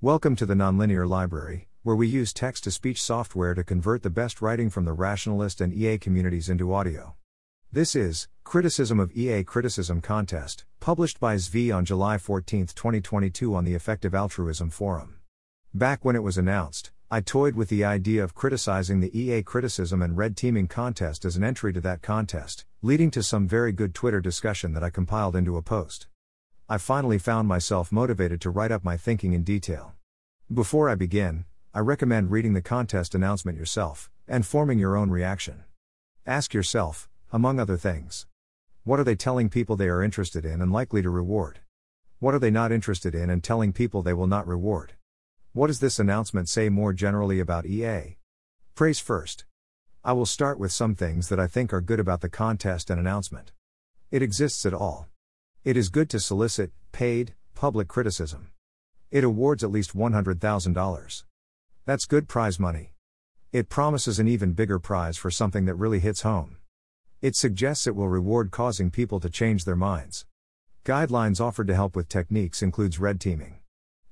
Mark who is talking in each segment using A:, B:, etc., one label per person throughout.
A: Welcome to the Nonlinear Library, where we use text to speech software to convert the best writing from the rationalist and EA communities into audio. This is Criticism of EA Criticism Contest, published by Zvi on July 14, 2022 on the Effective Altruism Forum. Back when it was announced, I toyed with the idea of criticizing the EA Criticism and Red Teaming contest as an entry to that contest, leading to some very good Twitter discussion that I compiled into a post. I finally found myself motivated to write up my thinking in detail. Before I begin, I recommend reading the contest announcement yourself and forming your own reaction. Ask yourself, among other things, what are they telling people they are interested in and likely to reward? What are they not interested in and telling people they will not reward? What does this announcement say more generally about EA? Praise first. I will start with some things that I think are good about the contest and announcement. It exists at all. It is good to solicit, paid, public criticism. It awards at least $100,000. That's good prize money. It promises an even bigger prize for something that really hits home. It suggests it will reward causing people to change their minds. Guidelines offered to help with techniques includes red teaming.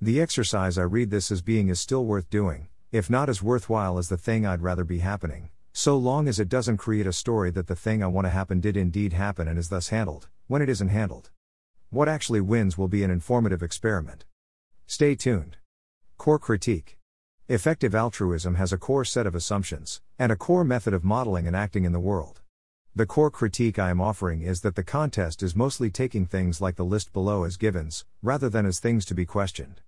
A: The exercise I read this as being is still worth doing, if not as worthwhile as the thing I'd rather be happening, so long as it doesn't create a story that the thing I want to happen did indeed happen and is thus handled, when it isn't handled. What actually wins will be an informative experiment. Stay tuned. Core critique. Effective altruism has a core set of assumptions, and a core method of modeling and acting in the world. The core critique I am offering is that the contest is mostly taking things like the list below as givens, rather than as things to be questioned.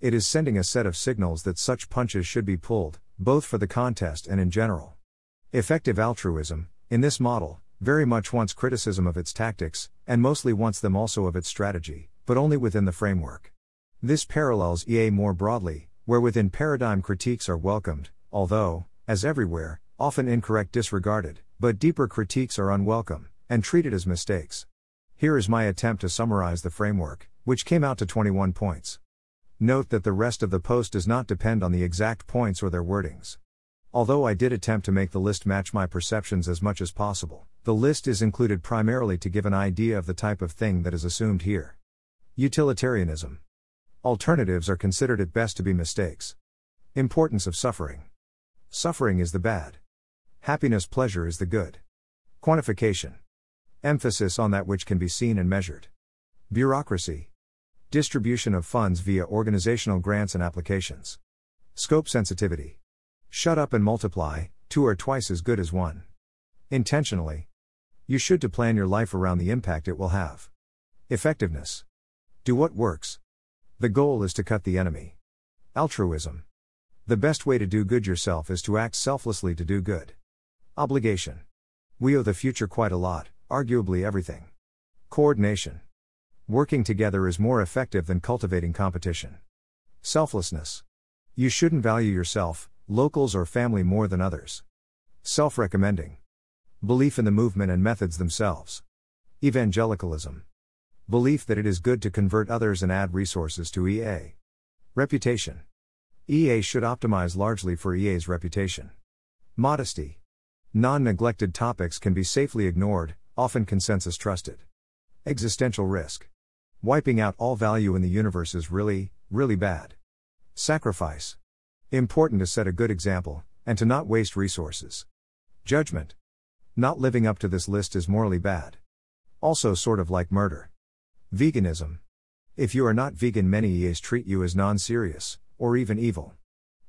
A: It is sending a set of signals that such punches should be pulled, both for the contest and in general. Effective altruism, in this model, very much wants criticism of its tactics, and mostly wants them also of its strategy, but only within the framework. This parallels EA more broadly, where within paradigm critiques are welcomed, although, as everywhere, often incorrect disregarded, but deeper critiques are unwelcome, and treated as mistakes. Here is my attempt to summarize the framework, which came out to 21 points. Note that the rest of the post does not depend on the exact points or their wordings. Although I did attempt to make the list match my perceptions as much as possible, the list is included primarily to give an idea of the type of thing that is assumed here. Utilitarianism. Alternatives are considered at best to be mistakes. Importance of suffering. Suffering is the bad. Happiness, pleasure is the good. Quantification. Emphasis on that which can be seen and measured. Bureaucracy. Distribution of funds via organizational grants and applications. Scope sensitivity. Shut up and multiply, two are twice as good as one. Intentionally. You should to plan your life around the impact it will have. Effectiveness. Do what works. The goal is to cut the enemy. Altruism. The best way to do good yourself is to act selflessly to do good. Obligation. We owe the future quite a lot, arguably everything. Coordination. Working together is more effective than cultivating competition. Selflessness. You shouldn't value yourself, locals or family more than others. Self recommending. Belief in the movement and methods themselves. Evangelicalism. Belief that it is good to convert others and add resources to EA. Reputation. EA should optimize largely for EA's reputation. Modesty. Non neglected topics can be safely ignored, often consensus trusted. Existential risk. Wiping out all value in the universe is really, really bad. Sacrifice. Important to set a good example, and to not waste resources. Judgment. Not living up to this list is morally bad. Also, sort of like murder. Veganism. If you are not vegan, many EAs treat you as non serious, or even evil.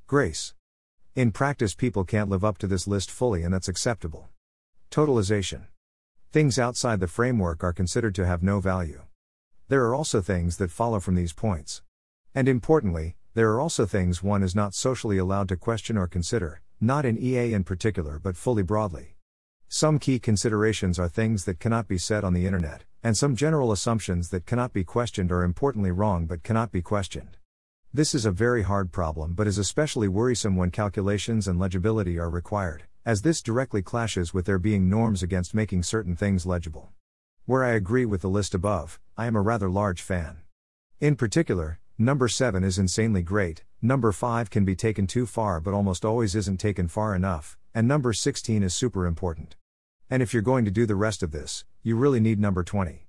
A: Grace. In practice, people can't live up to this list fully, and that's acceptable. Totalization. Things outside the framework are considered to have no value. There are also things that follow from these points. And importantly, there are also things one is not socially allowed to question or consider, not in EA in particular but fully broadly. Some key considerations are things that cannot be said on the internet, and some general assumptions that cannot be questioned are importantly wrong but cannot be questioned. This is a very hard problem but is especially worrisome when calculations and legibility are required, as this directly clashes with there being norms against making certain things legible. Where I agree with the list above, I am a rather large fan. In particular, Number 7 is insanely great, number 5 can be taken too far but almost always isn't taken far enough, and number 16 is super important. And if you're going to do the rest of this, you really need number 20.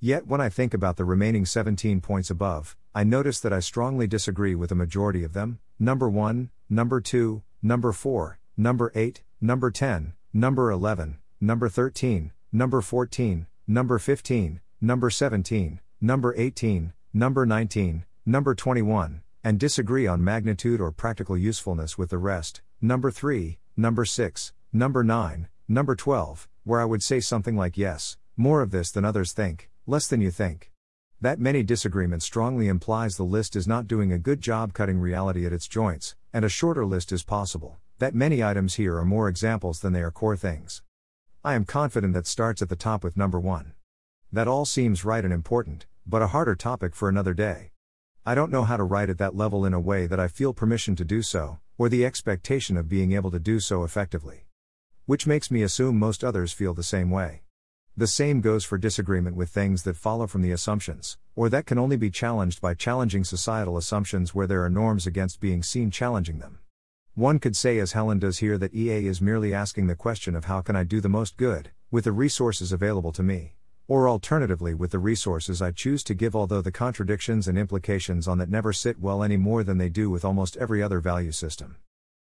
A: Yet, when I think about the remaining 17 points above, I notice that I strongly disagree with a majority of them number 1, number 2, number 4, number 8, number 10, number 11, number 13, number 14, number 15, number 17, number 18, number 19, number 21, and disagree on magnitude or practical usefulness with the rest, number 3, number 6, number 9, number 12, where I would say something like yes, more of this than others think, less than you think. That many disagreements strongly implies the list is not doing a good job cutting reality at its joints, and a shorter list is possible. That many items here are more examples than they are core things. I am confident that starts at the top with number 1. That all seems right and important, but a harder topic for another day. I don't know how to write at that level in a way that I feel permission to do so, or the expectation of being able to do so effectively. Which makes me assume most others feel the same way. The same goes for disagreement with things that follow from the assumptions, or that can only be challenged by challenging societal assumptions where there are norms against being seen challenging them. One could say, as Helen does here, that EA is merely asking the question of how can I do the most good, with the resources available to me or alternatively with the resources I choose to give, although the contradictions and implications on that never sit well any more than they do with almost every other value system.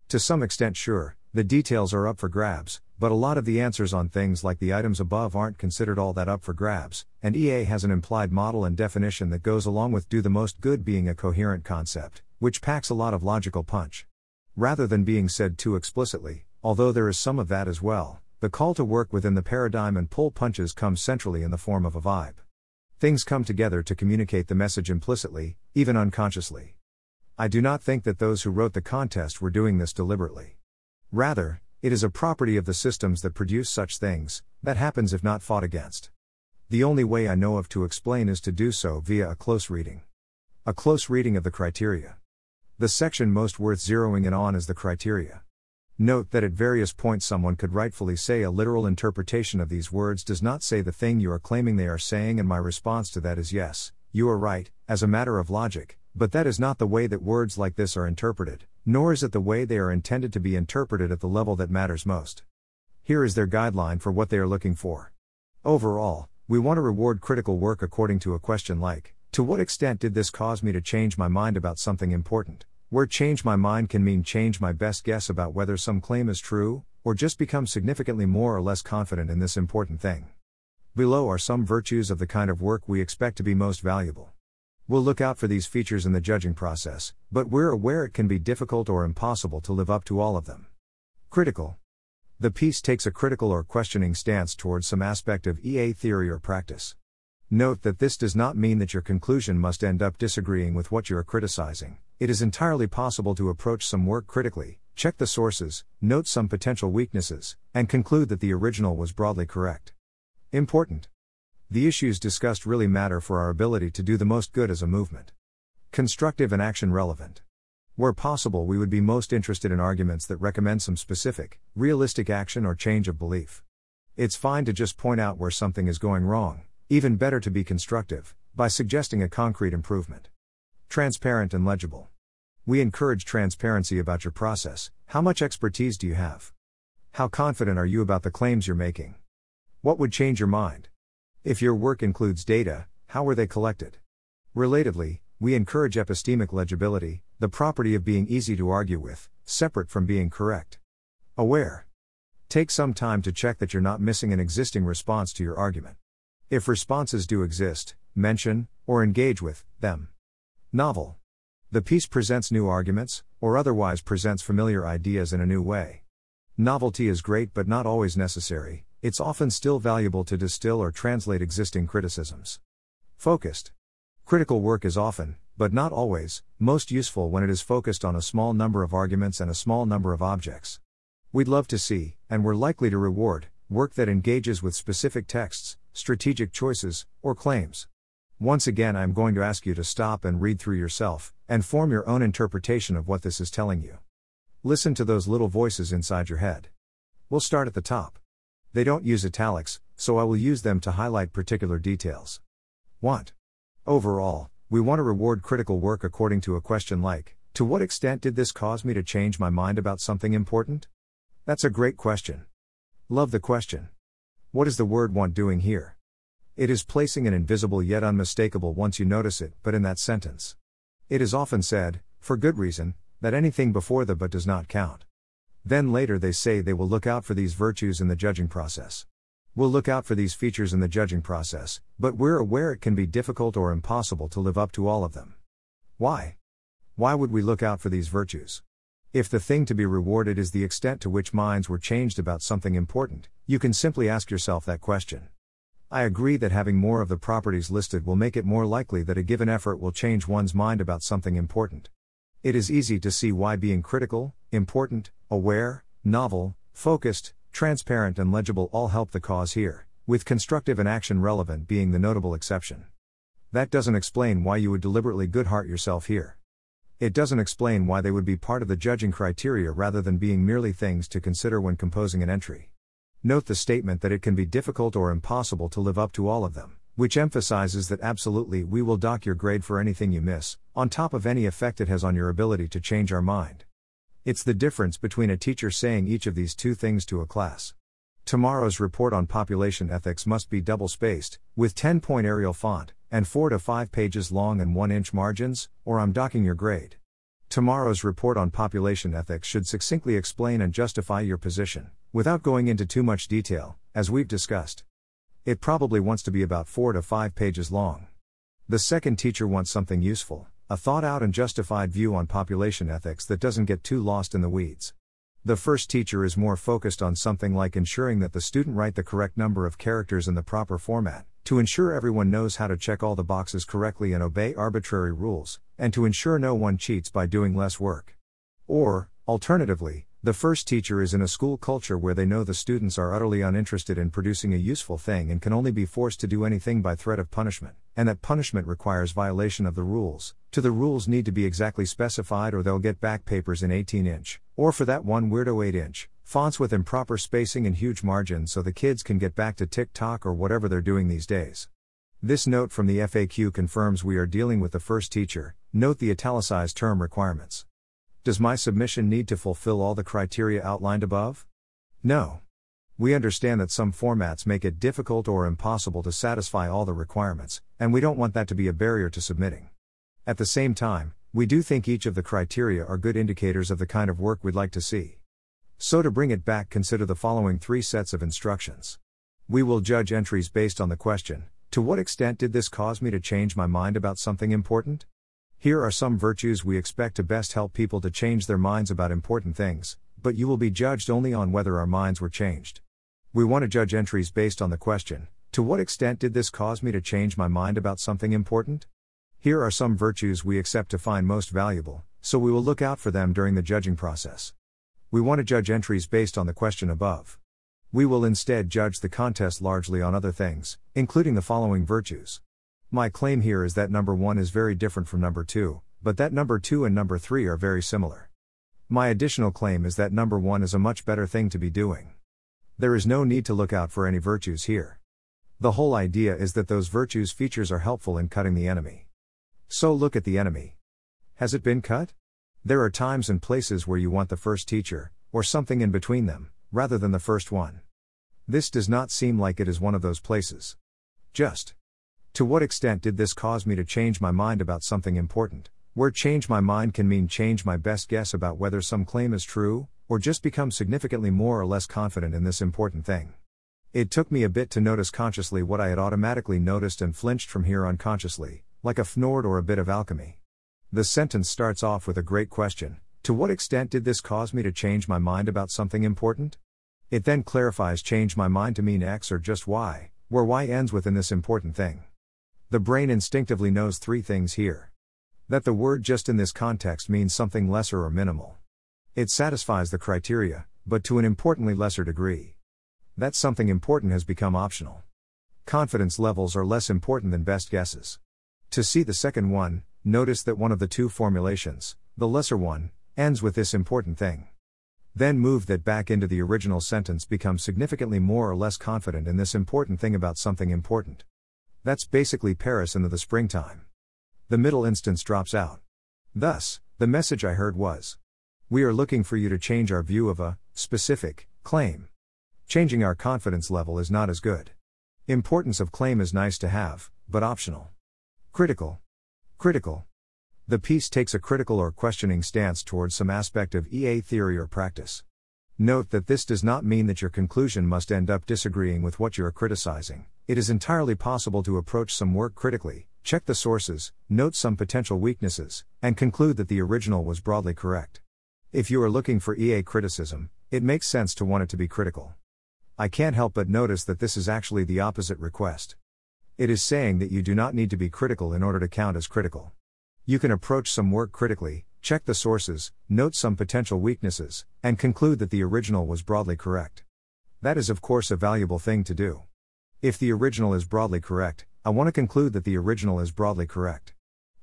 A: To some extent, sure, the details are up for grabs, but a lot of the answers on things like the items above aren't considered all that up for grabs, and EA has an implied model and definition that goes along with do the most good being a coherent concept, which packs a lot of logical punch. Rather than being said too explicitly, although there is some of that as well, the call to work within the paradigm and pull punches comes centrally in the form of a vibe. Things come together to communicate the message implicitly, even unconsciously. I do not think that those who wrote the contest were doing this deliberately. Rather, it is a property of the systems that produce such things, that happens if not fought against. The only way I know of to explain is to do so via a close reading. A close reading of the criteria. The section most worth zeroing in on is the criteria. Note that at various points someone could rightfully say a literal interpretation of these words does not say the thing you are claiming they are saying, and my response to that is yes, you are right, as a matter of logic, but that is not the way that words like this are interpreted, nor is it the way they are intended to be interpreted at the level that matters most. Here is their guideline for what they are looking for. Overall, we want to reward critical work according to a question like To what extent did this cause me to change my mind about something important? Where change my mind can mean change my best guess about whether some claim is true, or just become significantly more or less confident in this important thing. Below are some virtues of the kind of work we expect to be most valuable. We'll look out for these features in the judging process, but we're aware it can be difficult or impossible to live up to all of them. Critical. The piece takes a critical or questioning stance towards some aspect of EA theory or practice. Note that this does not mean that your conclusion must end up disagreeing with what you are criticizing. It is entirely possible to approach some work critically, check the sources, note some potential weaknesses, and conclude that the original was broadly correct. Important. The issues discussed really matter for our ability to do the most good as a movement. Constructive and action relevant. Where possible, we would be most interested in arguments that recommend some specific, realistic action or change of belief. It's fine to just point out where something is going wrong, even better to be constructive, by suggesting a concrete improvement. Transparent and legible. We encourage transparency about your process. How much expertise do you have? How confident are you about the claims you're making? What would change your mind? If your work includes data, how were they collected? Relatedly, we encourage epistemic legibility, the property of being easy to argue with, separate from being correct. Aware. Take some time to check that you're not missing an existing response to your argument. If responses do exist, mention, or engage with, them. Novel. The piece presents new arguments, or otherwise presents familiar ideas in a new way. Novelty is great but not always necessary, it's often still valuable to distill or translate existing criticisms. Focused. Critical work is often, but not always, most useful when it is focused on a small number of arguments and a small number of objects. We'd love to see, and we're likely to reward, work that engages with specific texts, strategic choices, or claims. Once again, I'm going to ask you to stop and read through yourself, and form your own interpretation of what this is telling you. Listen to those little voices inside your head. We'll start at the top. They don't use italics, so I will use them to highlight particular details. Want. Overall, we want to reward critical work according to a question like To what extent did this cause me to change my mind about something important? That's a great question. Love the question. What is the word want doing here? It is placing an invisible yet unmistakable once you notice it, but in that sentence. It is often said, for good reason, that anything before the but does not count. Then later they say they will look out for these virtues in the judging process. We'll look out for these features in the judging process, but we're aware it can be difficult or impossible to live up to all of them. Why? Why would we look out for these virtues? If the thing to be rewarded is the extent to which minds were changed about something important, you can simply ask yourself that question. I agree that having more of the properties listed will make it more likely that a given effort will change one's mind about something important. It is easy to see why being critical, important, aware, novel, focused, transparent, and legible all help the cause here, with constructive and action relevant being the notable exception. That doesn't explain why you would deliberately Goodhart yourself here. It doesn't explain why they would be part of the judging criteria rather than being merely things to consider when composing an entry. Note the statement that it can be difficult or impossible to live up to all of them which emphasizes that absolutely we will dock your grade for anything you miss, on top of any effect it has on your ability to change our mind. It's the difference between a teacher saying each of these two things to a class. Tomorrow's report on population ethics must be double spaced, with 10 point Arial font, and 4 to 5 pages long and 1 inch margins, or I'm docking your grade. Tomorrow's report on population ethics should succinctly explain and justify your position, without going into too much detail, as we've discussed. It probably wants to be about 4 to 5 pages long. The second teacher wants something useful, a thought out and justified view on population ethics that doesn't get too lost in the weeds. The first teacher is more focused on something like ensuring that the student write the correct number of characters in the proper format, to ensure everyone knows how to check all the boxes correctly and obey arbitrary rules, and to ensure no one cheats by doing less work. Or, alternatively, the first teacher is in a school culture where they know the students are utterly uninterested in producing a useful thing and can only be forced to do anything by threat of punishment, and that punishment requires violation of the rules. To the rules need to be exactly specified or they'll get back papers in 18 inch, or for that one weirdo 8 inch, fonts with improper spacing and huge margins so the kids can get back to TikTok or whatever they're doing these days. This note from the FAQ confirms we are dealing with the first teacher. Note the italicized term requirements. Does my submission need to fulfill all the criteria outlined above? No. We understand that some formats make it difficult or impossible to satisfy all the requirements, and we don't want that to be a barrier to submitting. At the same time, we do think each of the criteria are good indicators of the kind of work we'd like to see. So, to bring it back, consider the following three sets of instructions. We will judge entries based on the question To what extent did this cause me to change my mind about something important? Here are some virtues we expect to best help people to change their minds about important things, but you will be judged only on whether our minds were changed. We want to judge entries based on the question To what extent did this cause me to change my mind about something important? Here are some virtues we accept to find most valuable, so we will look out for them during the judging process. We want to judge entries based on the question above. We will instead judge the contest largely on other things, including the following virtues. My claim here is that number 1 is very different from number 2, but that number 2 and number 3 are very similar. My additional claim is that number 1 is a much better thing to be doing. There is no need to look out for any virtues here. The whole idea is that those virtues features are helpful in cutting the enemy. So look at the enemy. Has it been cut? There are times and places where you want the first teacher, or something in between them, rather than the first one. This does not seem like it is one of those places. Just. To what extent did this cause me to change my mind about something important? Where change my mind can mean change my best guess about whether some claim is true, or just become significantly more or less confident in this important thing. It took me a bit to notice consciously what I had automatically noticed and flinched from here unconsciously, like a fnord or a bit of alchemy. The sentence starts off with a great question To what extent did this cause me to change my mind about something important? It then clarifies change my mind to mean X or just Y, where Y ends within this important thing. The brain instinctively knows three things here. That the word just in this context means something lesser or minimal. It satisfies the criteria, but to an importantly lesser degree. That something important has become optional. Confidence levels are less important than best guesses. To see the second one, notice that one of the two formulations, the lesser one, ends with this important thing. Then move that back into the original sentence become significantly more or less confident in this important thing about something important. That's basically Paris in the, the springtime. The middle instance drops out. Thus, the message I heard was We are looking for you to change our view of a specific claim. Changing our confidence level is not as good. Importance of claim is nice to have, but optional. Critical. Critical. The piece takes a critical or questioning stance towards some aspect of EA theory or practice. Note that this does not mean that your conclusion must end up disagreeing with what you are criticizing. It is entirely possible to approach some work critically, check the sources, note some potential weaknesses, and conclude that the original was broadly correct. If you are looking for EA criticism, it makes sense to want it to be critical. I can't help but notice that this is actually the opposite request. It is saying that you do not need to be critical in order to count as critical. You can approach some work critically, check the sources, note some potential weaknesses, and conclude that the original was broadly correct. That is, of course, a valuable thing to do. If the original is broadly correct, I want to conclude that the original is broadly correct.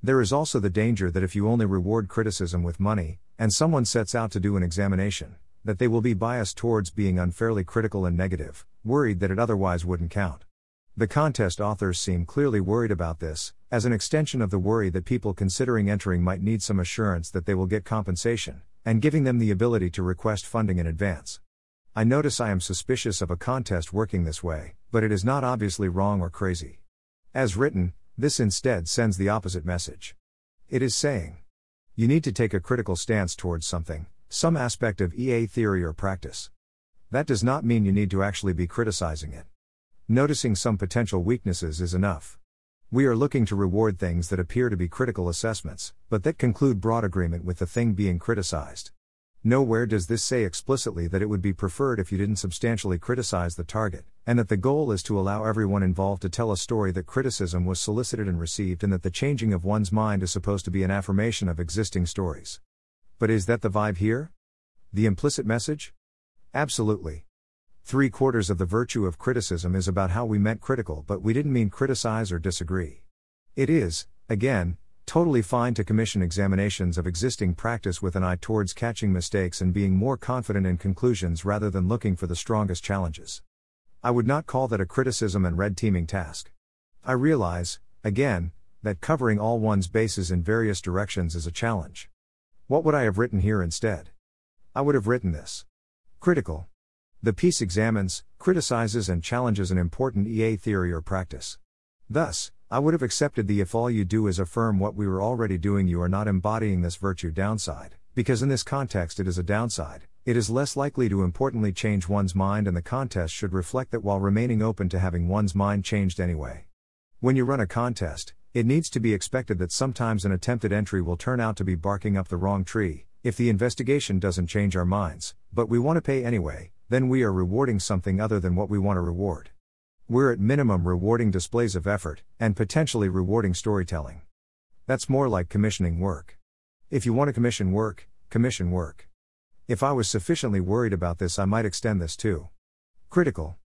A: There is also the danger that if you only reward criticism with money, and someone sets out to do an examination, that they will be biased towards being unfairly critical and negative, worried that it otherwise wouldn't count. The contest authors seem clearly worried about this, as an extension of the worry that people considering entering might need some assurance that they will get compensation, and giving them the ability to request funding in advance. I notice I am suspicious of a contest working this way, but it is not obviously wrong or crazy. As written, this instead sends the opposite message. It is saying, you need to take a critical stance towards something, some aspect of EA theory or practice. That does not mean you need to actually be criticizing it. Noticing some potential weaknesses is enough. We are looking to reward things that appear to be critical assessments, but that conclude broad agreement with the thing being criticized. Nowhere does this say explicitly that it would be preferred if you didn't substantially criticize the target, and that the goal is to allow everyone involved to tell a story that criticism was solicited and received, and that the changing of one's mind is supposed to be an affirmation of existing stories. But is that the vibe here? The implicit message? Absolutely. Three quarters of the virtue of criticism is about how we meant critical, but we didn't mean criticize or disagree. It is, again, totally fine to commission examinations of existing practice with an eye towards catching mistakes and being more confident in conclusions rather than looking for the strongest challenges. I would not call that a criticism and red teaming task. I realize, again, that covering all one's bases in various directions is a challenge. What would I have written here instead? I would have written this. Critical. The piece examines, criticizes, and challenges an important EA theory or practice. Thus, I would have accepted the if all you do is affirm what we were already doing, you are not embodying this virtue downside, because in this context it is a downside. It is less likely to importantly change one's mind, and the contest should reflect that while remaining open to having one's mind changed anyway. When you run a contest, it needs to be expected that sometimes an attempted entry will turn out to be barking up the wrong tree, if the investigation doesn't change our minds, but we want to pay anyway, then we are rewarding something other than what we want to reward. We're at minimum rewarding displays of effort, and potentially rewarding storytelling. That's more like commissioning work. If you want to commission work, commission work. If I was sufficiently worried about this, I might extend this too. Critical.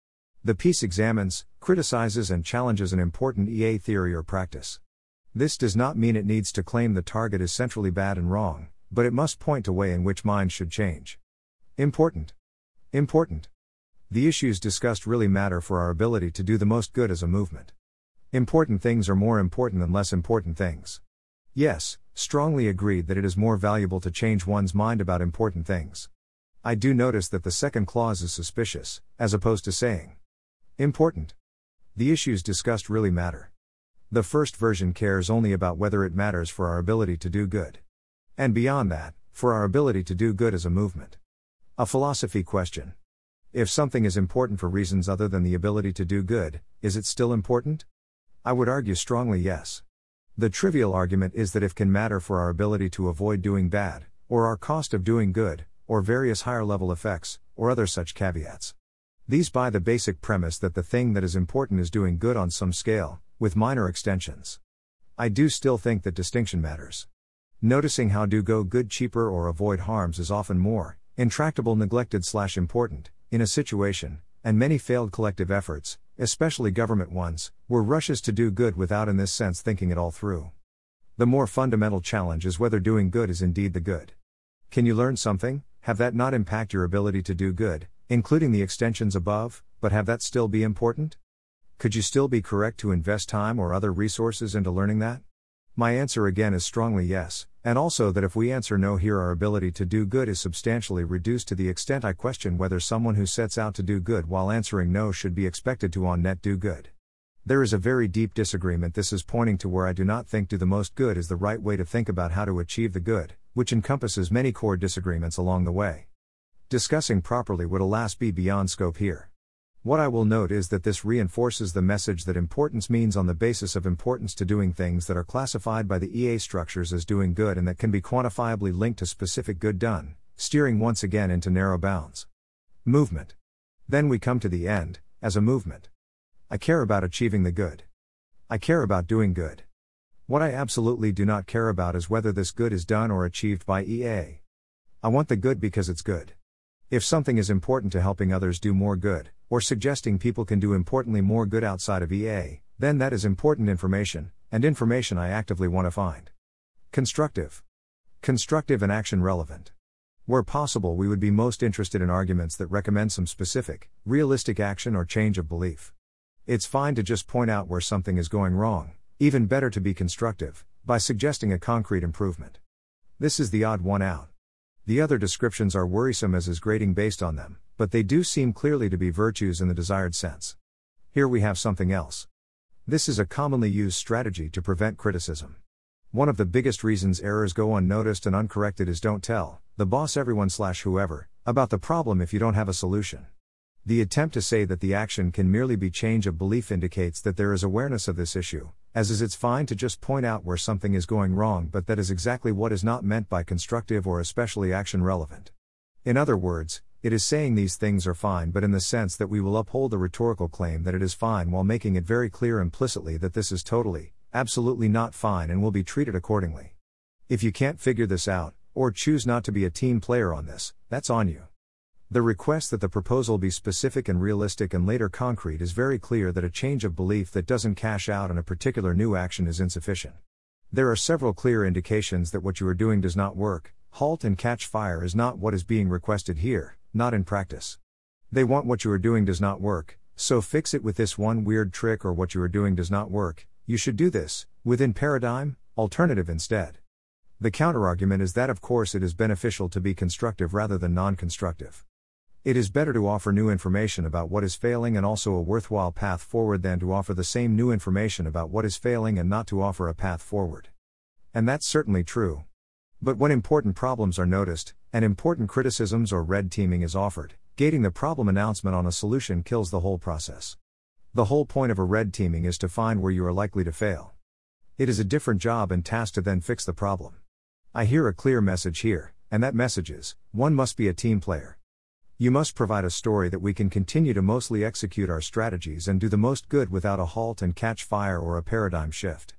A: The piece examines, criticizes, and challenges an important EA theory or practice. This does not mean it needs to claim the target is centrally bad and wrong, but it must point to way in which minds should change. Important. Important. The issues discussed really matter for our ability to do the most good as a movement. Important things are more important than less important things. Yes, strongly agreed that it is more valuable to change one's mind about important things. I do notice that the second clause is suspicious, as opposed to saying important. The issues discussed really matter. The first version cares only about whether it matters for our ability to do good. And beyond that, for our ability to do good as a movement. A philosophy question. If something is important for reasons other than the ability to do good, is it still important? I would argue strongly yes. The trivial argument is that if can matter for our ability to avoid doing bad, or our cost of doing good, or various higher level effects, or other such caveats. These buy the basic premise that the thing that is important is doing good on some scale, with minor extensions. I do still think that distinction matters. Noticing how do go good cheaper or avoid harms is often more, intractable, neglected, slash important, in a situation, and many failed collective efforts, especially government ones, were rushes to do good without, in this sense, thinking it all through. The more fundamental challenge is whether doing good is indeed the good. Can you learn something, have that not impact your ability to do good, including the extensions above, but have that still be important? Could you still be correct to invest time or other resources into learning that? My answer again is strongly yes, and also that if we answer no here, our ability to do good is substantially reduced to the extent I question whether someone who sets out to do good while answering no should be expected to on net do good. There is a very deep disagreement. This is pointing to where I do not think do the most good is the right way to think about how to achieve the good, which encompasses many core disagreements along the way. Discussing properly would alas be beyond scope here. What I will note is that this reinforces the message that importance means on the basis of importance to doing things that are classified by the EA structures as doing good and that can be quantifiably linked to specific good done, steering once again into narrow bounds. Movement. Then we come to the end, as a movement. I care about achieving the good. I care about doing good. What I absolutely do not care about is whether this good is done or achieved by EA. I want the good because it's good. If something is important to helping others do more good, or suggesting people can do importantly more good outside of EA, then that is important information, and information I actively want to find. Constructive. Constructive and action relevant. Where possible, we would be most interested in arguments that recommend some specific, realistic action or change of belief. It's fine to just point out where something is going wrong, even better to be constructive, by suggesting a concrete improvement. This is the odd one out. The other descriptions are worrisome as is grading based on them, but they do seem clearly to be virtues in the desired sense. Here we have something else. This is a commonly used strategy to prevent criticism. One of the biggest reasons errors go unnoticed and uncorrected is don't tell the boss everyone slash whoever about the problem if you don't have a solution. The attempt to say that the action can merely be change of belief indicates that there is awareness of this issue, as is it's fine to just point out where something is going wrong, but that is exactly what is not meant by constructive or especially action relevant. In other words, it is saying these things are fine, but in the sense that we will uphold the rhetorical claim that it is fine while making it very clear implicitly that this is totally, absolutely not fine and will be treated accordingly. If you can't figure this out, or choose not to be a team player on this, that's on you. The request that the proposal be specific and realistic and later concrete is very clear that a change of belief that doesn't cash out on a particular new action is insufficient. There are several clear indications that what you are doing does not work. Halt and catch fire is not what is being requested here, not in practice. They want what you are doing does not work, so fix it with this one weird trick or what you are doing does not work, you should do this, within paradigm, alternative instead. The counterargument is that of course it is beneficial to be constructive rather than non constructive. It is better to offer new information about what is failing and also a worthwhile path forward than to offer the same new information about what is failing and not to offer a path forward. And that's certainly true. But when important problems are noticed, and important criticisms or red teaming is offered, gating the problem announcement on a solution kills the whole process. The whole point of a red teaming is to find where you are likely to fail. It is a different job and task to then fix the problem. I hear a clear message here, and that message is one must be a team player. You must provide a story that we can continue to mostly execute our strategies and do the most good without a halt and catch fire or a paradigm shift.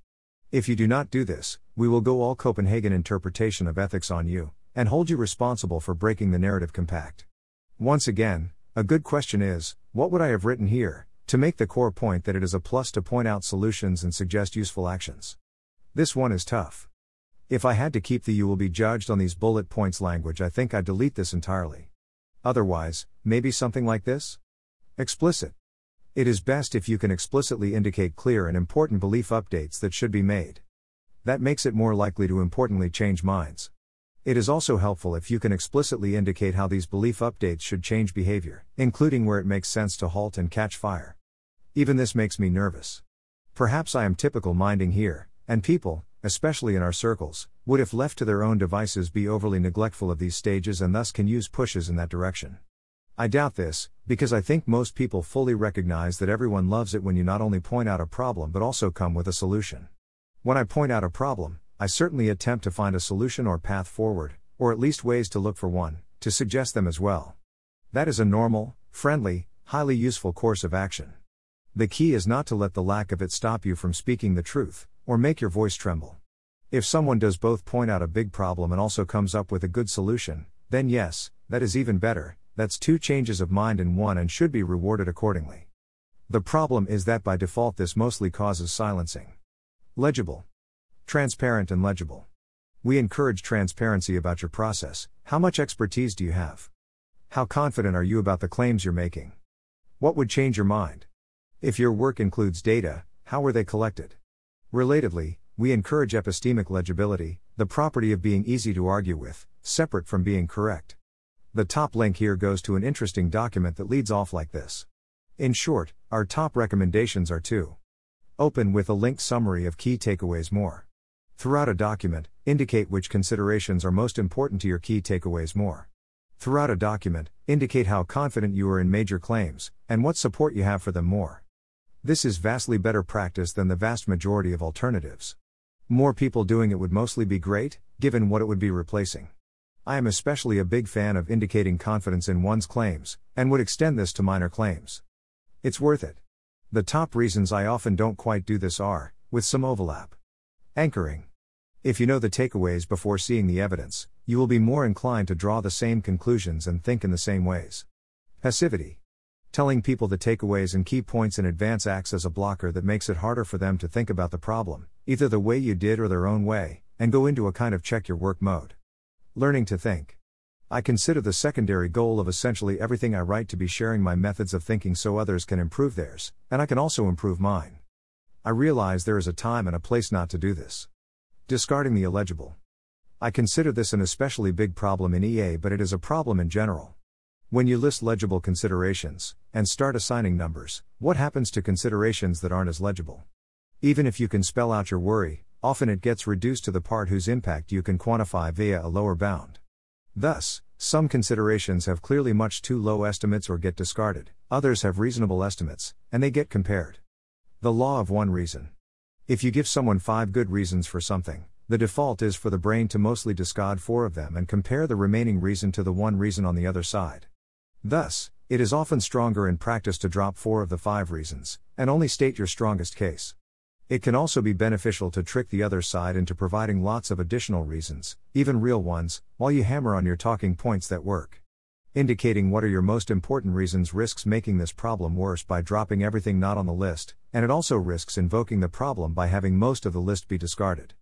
A: If you do not do this, we will go all Copenhagen interpretation of ethics on you, and hold you responsible for breaking the narrative compact. Once again, a good question is what would I have written here, to make the core point that it is a plus to point out solutions and suggest useful actions? This one is tough. If I had to keep the you will be judged on these bullet points language, I think I'd delete this entirely. Otherwise, maybe something like this? Explicit. It is best if you can explicitly indicate clear and important belief updates that should be made. That makes it more likely to importantly change minds. It is also helpful if you can explicitly indicate how these belief updates should change behavior, including where it makes sense to halt and catch fire. Even this makes me nervous. Perhaps I am typical minding here, and people, especially in our circles, would, if left to their own devices, be overly neglectful of these stages and thus can use pushes in that direction. I doubt this, because I think most people fully recognize that everyone loves it when you not only point out a problem but also come with a solution. When I point out a problem, I certainly attempt to find a solution or path forward, or at least ways to look for one, to suggest them as well. That is a normal, friendly, highly useful course of action. The key is not to let the lack of it stop you from speaking the truth, or make your voice tremble. If someone does both point out a big problem and also comes up with a good solution, then yes, that is even better, that's two changes of mind in one and should be rewarded accordingly. The problem is that by default this mostly causes silencing. Legible. Transparent and legible. We encourage transparency about your process. How much expertise do you have? How confident are you about the claims you're making? What would change your mind? If your work includes data, how were they collected? Relatedly, we encourage epistemic legibility, the property of being easy to argue with, separate from being correct. The top link here goes to an interesting document that leads off like this. In short, our top recommendations are to open with a linked summary of key takeaways more. Throughout a document, indicate which considerations are most important to your key takeaways more. Throughout a document, indicate how confident you are in major claims, and what support you have for them more. This is vastly better practice than the vast majority of alternatives. More people doing it would mostly be great, given what it would be replacing. I am especially a big fan of indicating confidence in one's claims, and would extend this to minor claims. It's worth it. The top reasons I often don't quite do this are, with some overlap. Anchoring. If you know the takeaways before seeing the evidence, you will be more inclined to draw the same conclusions and think in the same ways. Passivity. Telling people the takeaways and key points in advance acts as a blocker that makes it harder for them to think about the problem, either the way you did or their own way, and go into a kind of check your work mode. Learning to think. I consider the secondary goal of essentially everything I write to be sharing my methods of thinking so others can improve theirs, and I can also improve mine. I realize there is a time and a place not to do this. Discarding the illegible. I consider this an especially big problem in EA, but it is a problem in general. When you list legible considerations, and start assigning numbers, what happens to considerations that aren't as legible? Even if you can spell out your worry, often it gets reduced to the part whose impact you can quantify via a lower bound. Thus, some considerations have clearly much too low estimates or get discarded, others have reasonable estimates, and they get compared. The law of one reason. If you give someone five good reasons for something, the default is for the brain to mostly discard four of them and compare the remaining reason to the one reason on the other side. Thus, it is often stronger in practice to drop four of the five reasons, and only state your strongest case. It can also be beneficial to trick the other side into providing lots of additional reasons, even real ones, while you hammer on your talking points that work. Indicating what are your most important reasons risks making this problem worse by dropping everything not on the list, and it also risks invoking the problem by having most of the list be discarded.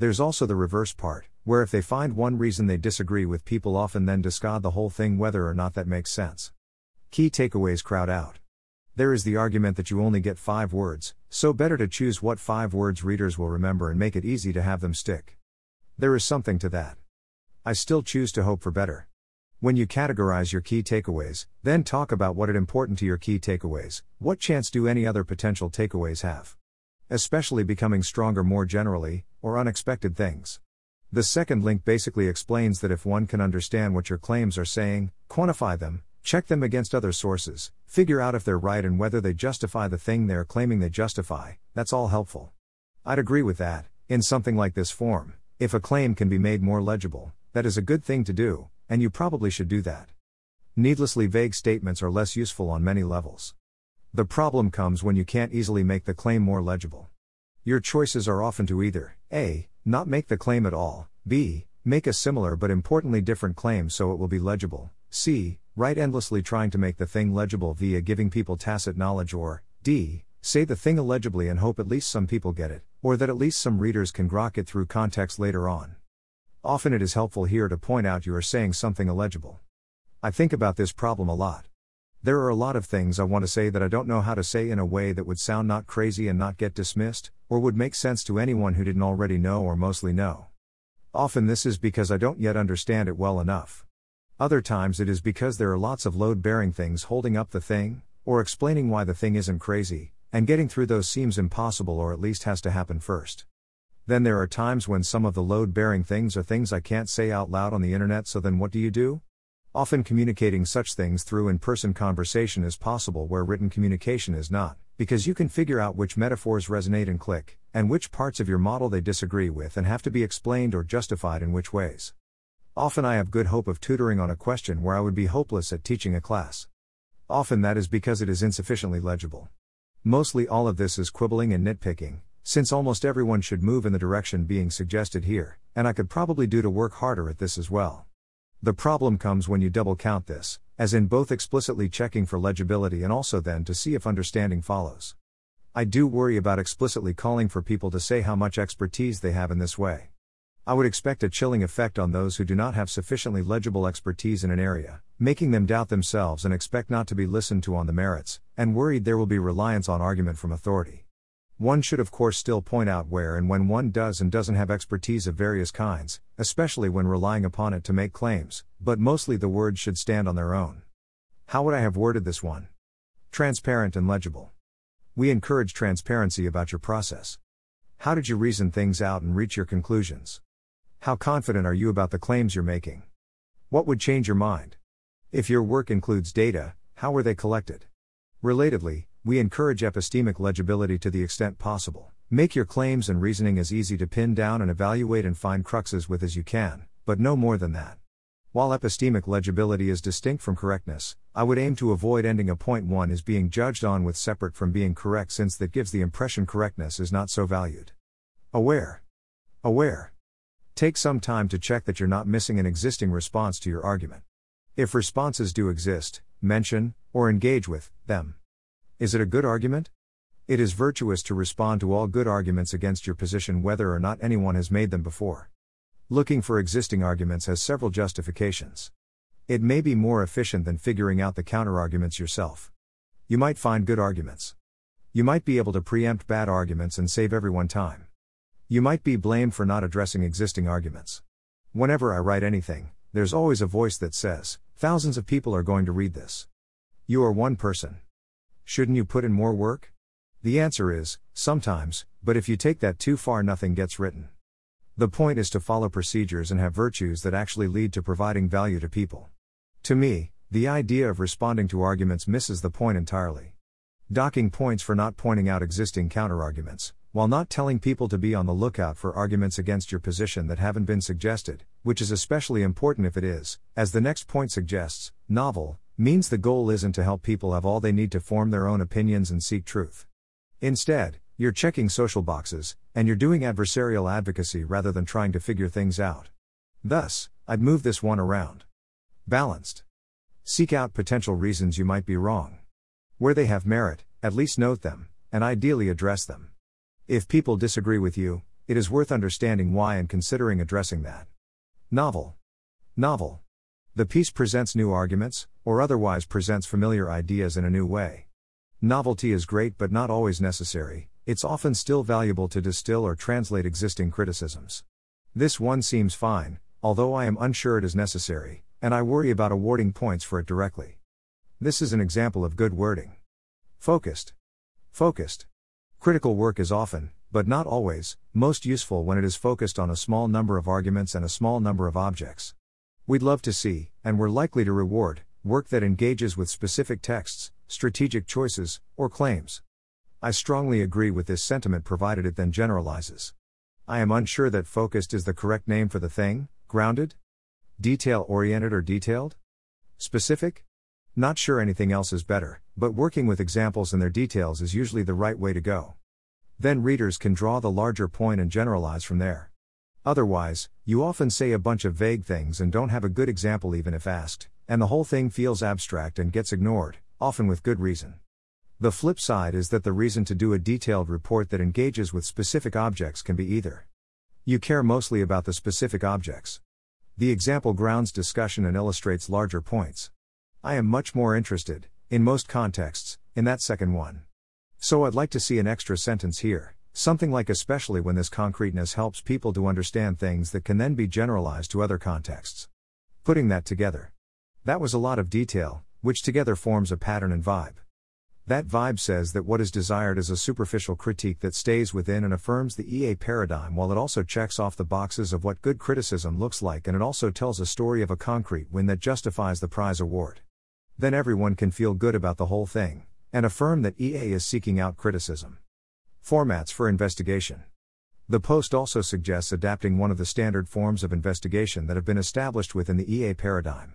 A: There's also the reverse part, where if they find one reason they disagree with, people often then discard the whole thing whether or not that makes sense. Key takeaways crowd out. There is the argument that you only get five words, so better to choose what five words readers will remember and make it easy to have them stick. There is something to that. I still choose to hope for better. When you categorize your key takeaways, then talk about what is important to your key takeaways. What chance do any other potential takeaways have? Especially becoming stronger more generally, or unexpected things. The second link basically explains that if one can understand what your claims are saying, quantify them, Check them against other sources, figure out if they're right and whether they justify the thing they're claiming they justify, that's all helpful. I'd agree with that, in something like this form, if a claim can be made more legible, that is a good thing to do, and you probably should do that. Needlessly vague statements are less useful on many levels. The problem comes when you can't easily make the claim more legible. Your choices are often to either A. Not make the claim at all, B. Make a similar but importantly different claim so it will be legible, C. Write endlessly trying to make the thing legible via giving people tacit knowledge, or D. Say the thing illegibly and hope at least some people get it, or that at least some readers can grok it through context later on. Often it is helpful here to point out you are saying something illegible. I think about this problem a lot. There are a lot of things I want to say that I don't know how to say in a way that would sound not crazy and not get dismissed, or would make sense to anyone who didn't already know or mostly know. Often this is because I don't yet understand it well enough. Other times it is because there are lots of load bearing things holding up the thing, or explaining why the thing isn't crazy, and getting through those seems impossible or at least has to happen first. Then there are times when some of the load bearing things are things I can't say out loud on the internet, so then what do you do? Often communicating such things through in person conversation is possible where written communication is not, because you can figure out which metaphors resonate and click, and which parts of your model they disagree with and have to be explained or justified in which ways. Often I have good hope of tutoring on a question where I would be hopeless at teaching a class. Often that is because it is insufficiently legible. Mostly all of this is quibbling and nitpicking, since almost everyone should move in the direction being suggested here, and I could probably do to work harder at this as well. The problem comes when you double count this, as in both explicitly checking for legibility and also then to see if understanding follows. I do worry about explicitly calling for people to say how much expertise they have in this way. I would expect a chilling effect on those who do not have sufficiently legible expertise in an area, making them doubt themselves and expect not to be listened to on the merits, and worried there will be reliance on argument from authority. One should, of course, still point out where and when one does and doesn't have expertise of various kinds, especially when relying upon it to make claims, but mostly the words should stand on their own. How would I have worded this one? Transparent and legible. We encourage transparency about your process. How did you reason things out and reach your conclusions? How confident are you about the claims you're making? What would change your mind? If your work includes data, how were they collected? Relatedly, we encourage epistemic legibility to the extent possible. Make your claims and reasoning as easy to pin down and evaluate and find cruxes with as you can, but no more than that. While epistemic legibility is distinct from correctness, I would aim to avoid ending a point one is being judged on with separate from being correct since that gives the impression correctness is not so valued. Aware. Aware. Take some time to check that you're not missing an existing response to your argument. If responses do exist, mention, or engage with, them. Is it a good argument? It is virtuous to respond to all good arguments against your position whether or not anyone has made them before. Looking for existing arguments has several justifications. It may be more efficient than figuring out the counterarguments yourself. You might find good arguments. You might be able to preempt bad arguments and save everyone time. You might be blamed for not addressing existing arguments. Whenever I write anything, there's always a voice that says, thousands of people are going to read this. You are one person. Shouldn't you put in more work? The answer is, sometimes, but if you take that too far, nothing gets written. The point is to follow procedures and have virtues that actually lead to providing value to people. To me, the idea of responding to arguments misses the point entirely. Docking points for not pointing out existing counterarguments, while not telling people to be on the lookout for arguments against your position that haven't been suggested, which is especially important if it is, as the next point suggests, novel, means the goal isn't to help people have all they need to form their own opinions and seek truth. Instead, you're checking social boxes, and you're doing adversarial advocacy rather than trying to figure things out. Thus, I'd move this one around. Balanced. Seek out potential reasons you might be wrong. Where they have merit, at least note them, and ideally address them. If people disagree with you, it is worth understanding why and considering addressing that. Novel. Novel. The piece presents new arguments, or otherwise presents familiar ideas in a new way. Novelty is great but not always necessary, it's often still valuable to distill or translate existing criticisms. This one seems fine, although I am unsure it is necessary, and I worry about awarding points for it directly. This is an example of good wording. Focused. Focused. Critical work is often, but not always, most useful when it is focused on a small number of arguments and a small number of objects. We'd love to see, and we're likely to reward, work that engages with specific texts, strategic choices, or claims. I strongly agree with this sentiment provided it then generalizes. I am unsure that focused is the correct name for the thing, grounded? Detail oriented or detailed? Specific? Not sure anything else is better, but working with examples and their details is usually the right way to go. Then readers can draw the larger point and generalize from there. Otherwise, you often say a bunch of vague things and don't have a good example even if asked, and the whole thing feels abstract and gets ignored, often with good reason. The flip side is that the reason to do a detailed report that engages with specific objects can be either. You care mostly about the specific objects. The example grounds discussion and illustrates larger points. I am much more interested, in most contexts, in that second one. So I'd like to see an extra sentence here. Something like especially when this concreteness helps people to understand things that can then be generalized to other contexts. Putting that together. That was a lot of detail, which together forms a pattern and vibe. That vibe says that what is desired is a superficial critique that stays within and affirms the EA paradigm while it also checks off the boxes of what good criticism looks like and it also tells a story of a concrete win that justifies the prize award. Then everyone can feel good about the whole thing, and affirm that EA is seeking out criticism. Formats for investigation. The post also suggests adapting one of the standard forms of investigation that have been established within the EA paradigm.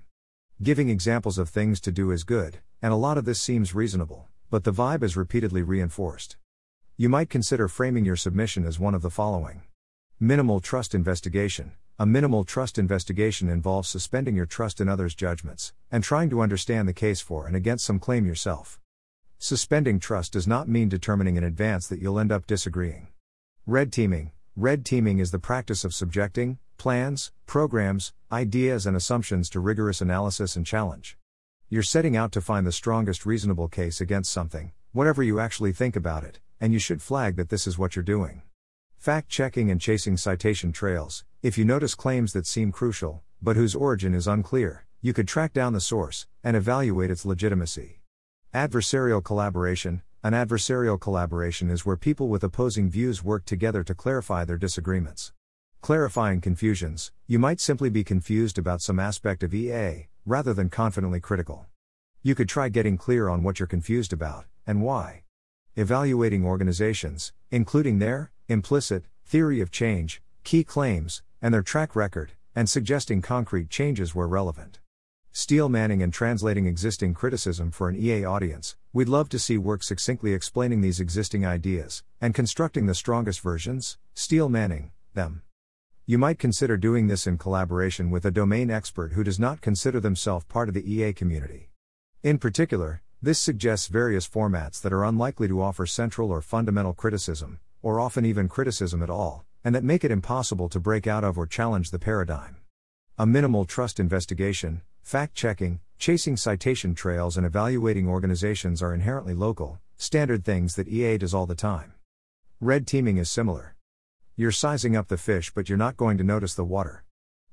A: Giving examples of things to do is good, and a lot of this seems reasonable, but the vibe is repeatedly reinforced. You might consider framing your submission as one of the following Minimal trust investigation. A minimal trust investigation involves suspending your trust in others' judgments, and trying to understand the case for and against some claim yourself. Suspending trust does not mean determining in advance that you'll end up disagreeing. Red teaming Red teaming is the practice of subjecting plans, programs, ideas, and assumptions to rigorous analysis and challenge. You're setting out to find the strongest reasonable case against something, whatever you actually think about it, and you should flag that this is what you're doing. Fact checking and chasing citation trails. If you notice claims that seem crucial, but whose origin is unclear, you could track down the source and evaluate its legitimacy. Adversarial collaboration An adversarial collaboration is where people with opposing views work together to clarify their disagreements. Clarifying confusions, you might simply be confused about some aspect of EA, rather than confidently critical. You could try getting clear on what you're confused about, and why. Evaluating organizations, including their implicit theory of change, key claims, and their track record, and suggesting concrete changes where relevant. Steel manning and translating existing criticism for an EA audience, we'd love to see work succinctly explaining these existing ideas, and constructing the strongest versions, steel manning, them. You might consider doing this in collaboration with a domain expert who does not consider themselves part of the EA community. In particular, this suggests various formats that are unlikely to offer central or fundamental criticism, or often even criticism at all, and that make it impossible to break out of or challenge the paradigm. A minimal trust investigation, fact checking, chasing citation trails, and evaluating organizations are inherently local, standard things that EA does all the time. Red teaming is similar. You're sizing up the fish, but you're not going to notice the water.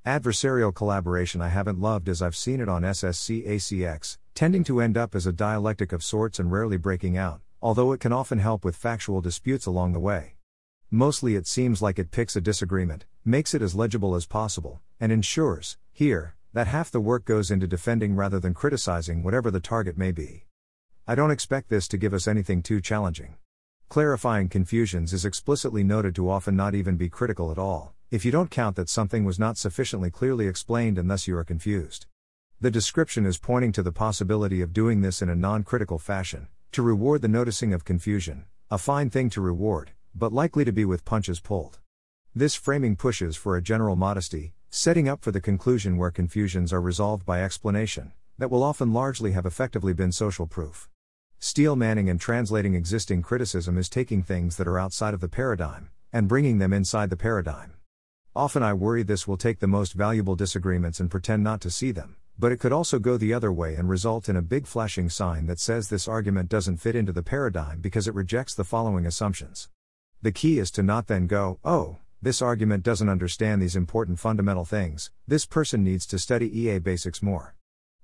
A: Adversarial collaboration I haven't loved as I've seen it on SSCACX, tending to end up as a dialectic of sorts and rarely breaking out, although it can often help with factual disputes along the way. Mostly it seems like it picks a disagreement, makes it as legible as possible, and ensures, here, that half the work goes into defending rather than criticizing whatever the target may be. I don't expect this to give us anything too challenging. Clarifying confusions is explicitly noted to often not even be critical at all, if you don't count that something was not sufficiently clearly explained and thus you are confused. The description is pointing to the possibility of doing this in a non critical fashion, to reward the noticing of confusion, a fine thing to reward, but likely to be with punches pulled. This framing pushes for a general modesty, setting up for the conclusion where confusions are resolved by explanation, that will often largely have effectively been social proof. Steel manning and translating existing criticism is taking things that are outside of the paradigm and bringing them inside the paradigm. Often I worry this will take the most valuable disagreements and pretend not to see them, but it could also go the other way and result in a big flashing sign that says this argument doesn't fit into the paradigm because it rejects the following assumptions. The key is to not then go, oh, this argument doesn't understand these important fundamental things, this person needs to study EA basics more.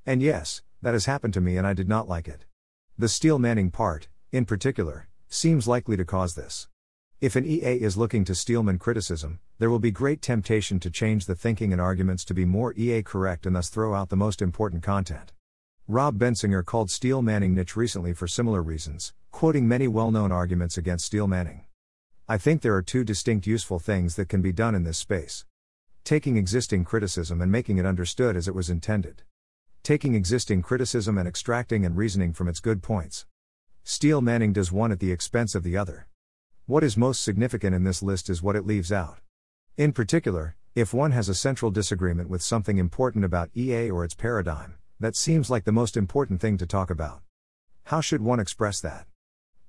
A: And yes, that has happened to me and I did not like it. The steel manning part, in particular, seems likely to cause this. If an EA is looking to Steelman criticism, there will be great temptation to change the thinking and arguments to be more EA correct and thus throw out the most important content. Rob Bensinger called steel manning niche recently for similar reasons, quoting many well known arguments against steel manning. I think there are two distinct useful things that can be done in this space taking existing criticism and making it understood as it was intended taking existing criticism and extracting and reasoning from its good points. Steel Manning does one at the expense of the other. What is most significant in this list is what it leaves out. In particular, if one has a central disagreement with something important about EA or its paradigm, that seems like the most important thing to talk about. How should one express that?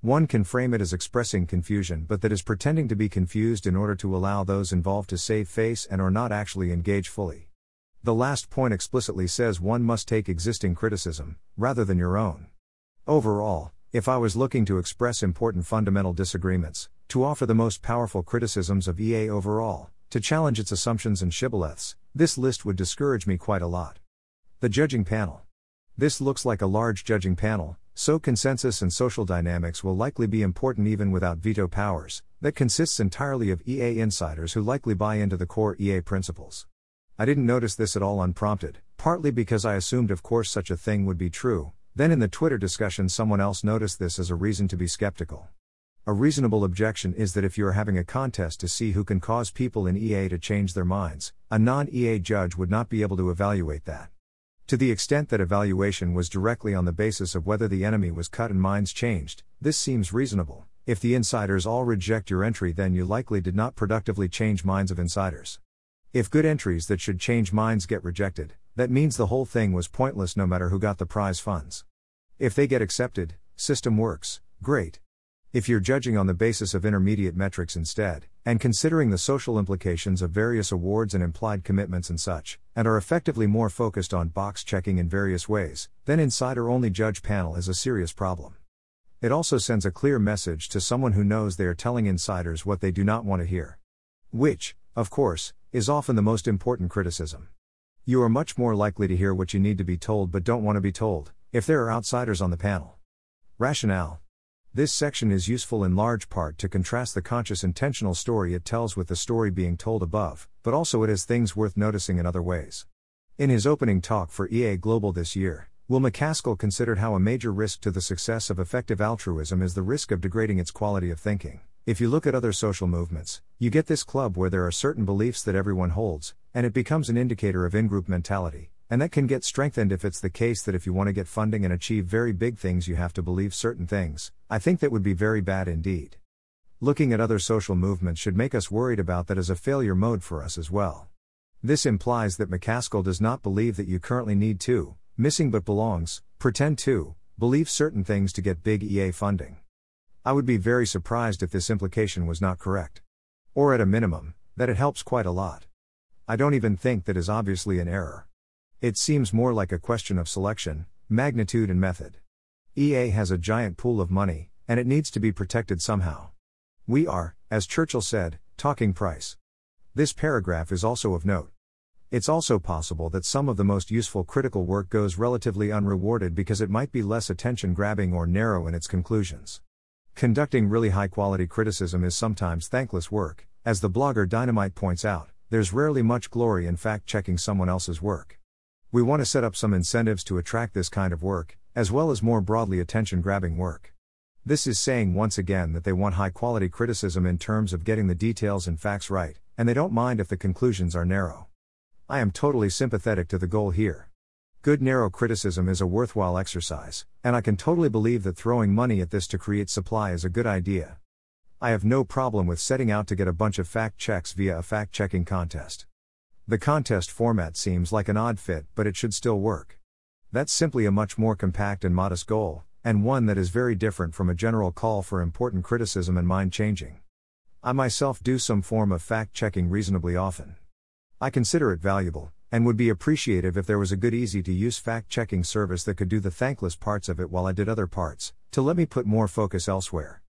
A: One can frame it as expressing confusion, but that is pretending to be confused in order to allow those involved to save face and or not actually engage fully. The last point explicitly says one must take existing criticism, rather than your own. Overall, if I was looking to express important fundamental disagreements, to offer the most powerful criticisms of EA overall, to challenge its assumptions and shibboleths, this list would discourage me quite a lot. The judging panel. This looks like a large judging panel, so consensus and social dynamics will likely be important even without veto powers, that consists entirely of EA insiders who likely buy into the core EA principles. I didn't notice this at all unprompted, partly because I assumed, of course, such a thing would be true. Then in the Twitter discussion, someone else noticed this as a reason to be skeptical. A reasonable objection is that if you are having a contest to see who can cause people in EA to change their minds, a non EA judge would not be able to evaluate that. To the extent that evaluation was directly on the basis of whether the enemy was cut and minds changed, this seems reasonable. If the insiders all reject your entry, then you likely did not productively change minds of insiders. If good entries that should change minds get rejected, that means the whole thing was pointless no matter who got the prize funds. If they get accepted, system works, great. If you're judging on the basis of intermediate metrics instead, and considering the social implications of various awards and implied commitments and such, and are effectively more focused on box checking in various ways, then insider only judge panel is a serious problem. it also sends a clear message to someone who knows they are telling insiders what they do not want to hear. Which, of course, is often the most important criticism. You are much more likely to hear what you need to be told but don't want to be told, if there are outsiders on the panel. Rationale This section is useful in large part to contrast the conscious intentional story it tells with the story being told above, but also it has things worth noticing in other ways. In his opening talk for EA Global this year, Will MacAskill considered how a major risk to the success of effective altruism is the risk of degrading its quality of thinking. If you look at other social movements, you get this club where there are certain beliefs that everyone holds, and it becomes an indicator of in group mentality. And that can get strengthened if it's the case that if you want to get funding and achieve very big things, you have to believe certain things. I think that would be very bad indeed. Looking at other social movements should make us worried about that as a failure mode for us as well. This implies that MacAskill does not believe that you currently need to, missing but belongs, pretend to, believe certain things to get big EA funding. I would be very surprised if this implication was not correct. Or at a minimum, that it helps quite a lot. I don't even think that is obviously an error. It seems more like a question of selection, magnitude, and method. EA has a giant pool of money, and it needs to be protected somehow. We are, as Churchill said, talking price. This paragraph is also of note. It's also possible that some of the most useful critical work goes relatively unrewarded because it might be less attention grabbing or narrow in its conclusions. Conducting really high quality criticism is sometimes thankless work, as the blogger Dynomight points out, there's rarely much glory in fact checking someone else's work. We want to set up some incentives to attract this kind of work, as well as more broadly attention grabbing work. This is saying once again that they want high quality criticism in terms of getting the details and facts right, and they don't mind if the conclusions are narrow. I am totally sympathetic to the goal here. Good narrow criticism is a worthwhile exercise, and I can totally believe that throwing money at this to create supply is a good idea. I have no problem with setting out to get a bunch of fact checks via a fact checking contest. The contest format seems like an odd fit, but it should still work. That's simply a much more compact and modest goal, and one that is very different from a general call for important criticism and mind changing. I myself do some form of fact checking reasonably often. I consider it valuable, and would be appreciative if there was a good easy to use fact checking service that could do the thankless parts of it while I did other parts, to let me put more focus elsewhere.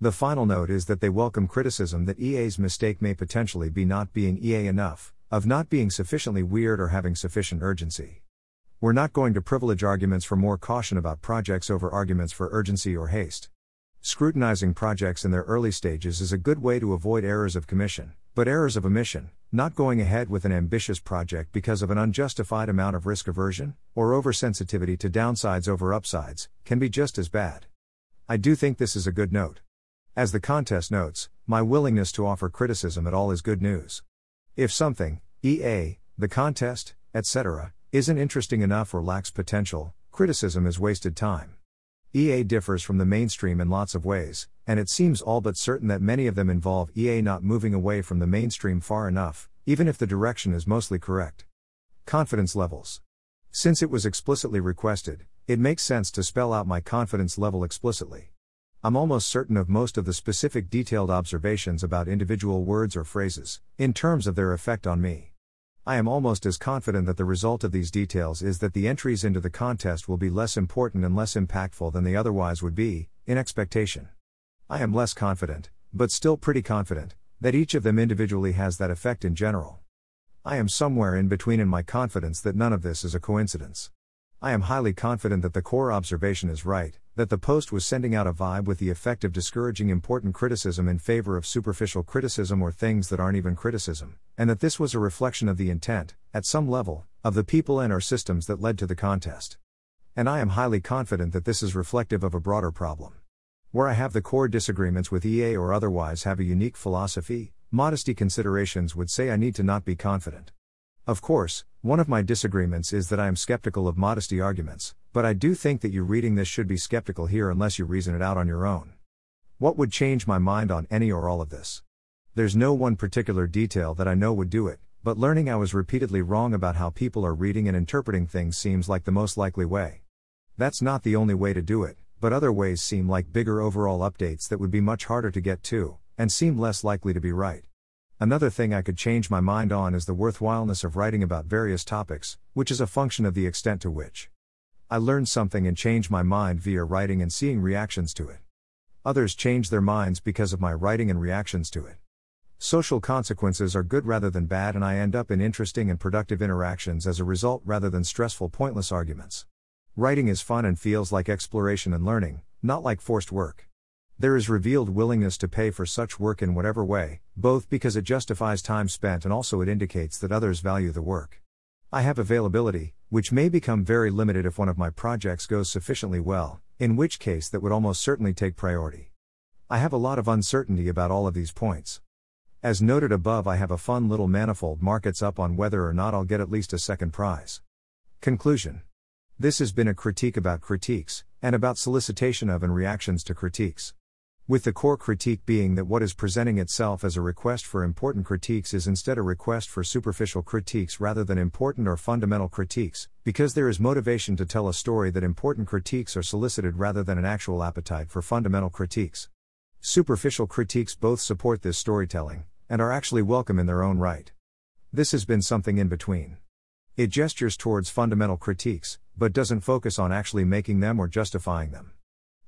A: The final note is that they welcome criticism that EA's mistake may potentially be not being EA enough, of not being sufficiently weird or having sufficient urgency. We're not going to privilege arguments for more caution about projects over arguments for urgency or haste. Scrutinizing projects in their early stages is a good way to avoid errors of commission, but errors of omission, not going ahead with an ambitious project because of an unjustified amount of risk aversion, or oversensitivity to downsides over upsides, can be just as bad. I do think this is a good note. As the contest notes, my willingness to offer criticism at all is good news. If something, EA, the contest, etc., isn't interesting enough or lacks potential, criticism is wasted time. EA differs from the mainstream in lots of ways, and it seems all but certain that many of them involve EA not moving away from the mainstream far enough, even if the direction is mostly correct. Confidence levels. Since it was explicitly requested, it makes sense to spell out my confidence level explicitly. I'm almost certain of most of the specific detailed observations about individual words or phrases, in terms of their effect on me. I am almost as confident that the result of these details is that the entries into the contest will be less important and less impactful than they otherwise would be, in expectation. I am less confident, but still pretty confident, that each of them individually has that effect in general. I am somewhere in between in my confidence that none of this is a coincidence. I am highly confident that the core observation is right, that the post was sending out a vibe with the effect of discouraging important criticism in favor of superficial criticism or things that aren't even criticism, and that this was a reflection of the intent, at some level, of the people and our systems that led to the contest. And I am highly confident that this is reflective of a broader problem. Where I have the core disagreements with EA or otherwise have a unique philosophy, modesty considerations would say I need to not be confident. Of course, one of my disagreements is that I am skeptical of modesty arguments, but I do think that you reading this should be skeptical here unless you reason it out on your own. What would change my mind on any or all of this? There's no one particular detail that I know would do it, but learning I was repeatedly wrong about how people are reading and interpreting things seems like the most likely way. That's not the only way to do it, but other ways seem like bigger overall updates that would be much harder to get to, and seem less likely to be right. Another thing I could change my mind on is the worthwhileness of writing about various topics, which is a function of the extent to which I learn something and change my mind via writing and seeing reactions to it. Others change their minds because of my writing and reactions to it. Social consequences are good rather than bad, and I end up in interesting and productive interactions as a result rather than stressful, pointless arguments. Writing is fun and feels like exploration and learning, not like forced work. There is revealed willingness to pay for such work in whatever way, both because it justifies time spent and also it indicates that others value the work. I have availability, which may become very limited if one of my projects goes sufficiently well, in which case that would almost certainly take priority. I have a lot of uncertainty about all of these points. As noted above, I have a fun little manifold markets up on whether or not I'll get at least a second prize. Conclusion This has been a critique about critiques, and about solicitation of and reactions to critiques. With the core critique being that what is presenting itself as a request for important critiques is instead a request for superficial critiques rather than important or fundamental critiques, because there is motivation to tell a story that important critiques are solicited rather than an actual appetite for fundamental critiques. Superficial critiques both support this storytelling, and are actually welcome in their own right. This has been something in between. It gestures towards fundamental critiques, but doesn't focus on actually making them or justifying them.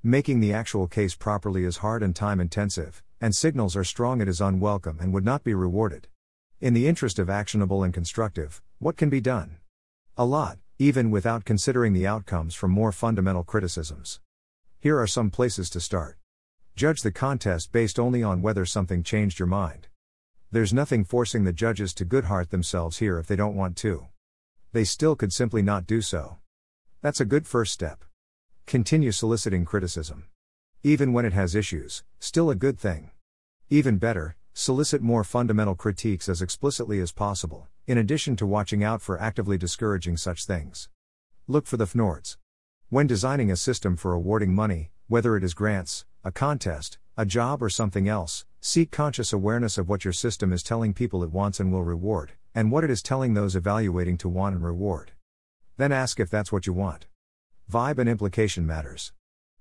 A: Making the actual case properly is hard and time intensive, and signals are strong it is unwelcome and would not be rewarded. In the interest of actionable and constructive, what can be done? A lot, even without considering the outcomes from more fundamental criticisms. Here are some places to start. Judge the contest based only on whether something changed your mind. There's nothing forcing the judges to Goodhart themselves here if they don't want to. They still could simply not do so. That's a good first step. Continue soliciting criticism. Even when it has issues, still a good thing. Even better, solicit more fundamental critiques as explicitly as possible, in addition to watching out for actively discouraging such things. Look for the FNORDs. When designing a system for awarding money, whether it is grants, a contest, a job, or something else, seek conscious awareness of what your system is telling people it wants and will reward, and what it is telling those evaluating to want and reward. Then ask if that's what you want. Vibe and implication matters.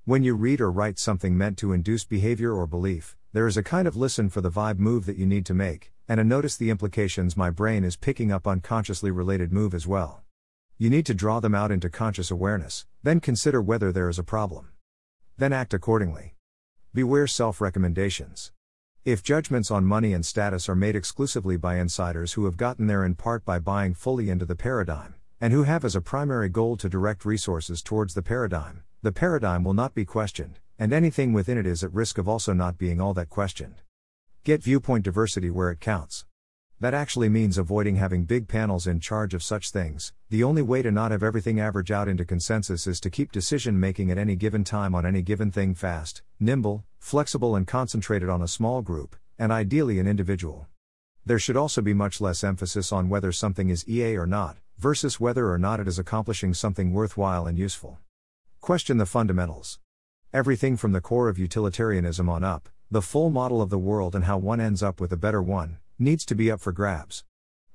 A: When you read or write something meant to induce behavior or belief, there is a kind of listen for the vibe move that you need to make, and a notice the implications my brain is picking up unconsciously related move as well. You need to draw them out into conscious awareness, then consider whether there is a problem. Then act accordingly. Beware self recommendations. If judgments on money and status are made exclusively by insiders who have gotten there in part by buying fully into the paradigm, and who have as a primary goal to direct resources towards the paradigm, the paradigm will not be questioned, and anything within it is at risk of also not being all that questioned. Get viewpoint diversity where it counts. That actually means avoiding having big panels in charge of such things. The only way to not have everything average out into consensus is to keep decision making at any given time on any given thing fast, nimble, flexible, and concentrated on a small group, and ideally an individual. There should also be much less emphasis on whether something is EA or not, versus whether or not it is accomplishing something worthwhile and useful. Question the fundamentals. Everything from the core of utilitarianism on up, the full model of the world and how one ends up with a better one, needs to be up for grabs.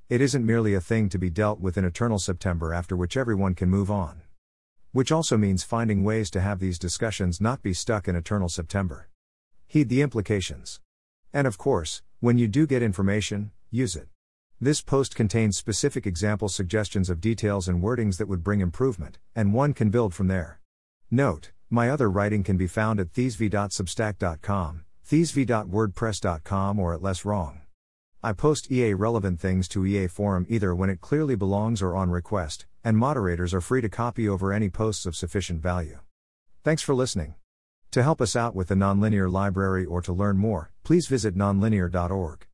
A: It isn't merely a thing to be dealt with in eternal September after which everyone can move on. Which also means finding ways to have these discussions not be stuck in eternal September. Heed the implications. And of course, when you do get information, use it. This post contains specific example suggestions of details and wordings that would bring improvement, and one can build from there. Note, my other writing can be found at thezvi.substack.com, thezvi.wordpress.com, or at Less Wrong. I post EA relevant things to EA Forum either when it clearly belongs or on request, and moderators are free to copy over any posts of sufficient value. Thanks for listening. To help us out with the Nonlinear Library or to learn more, please visit nonlinear.org.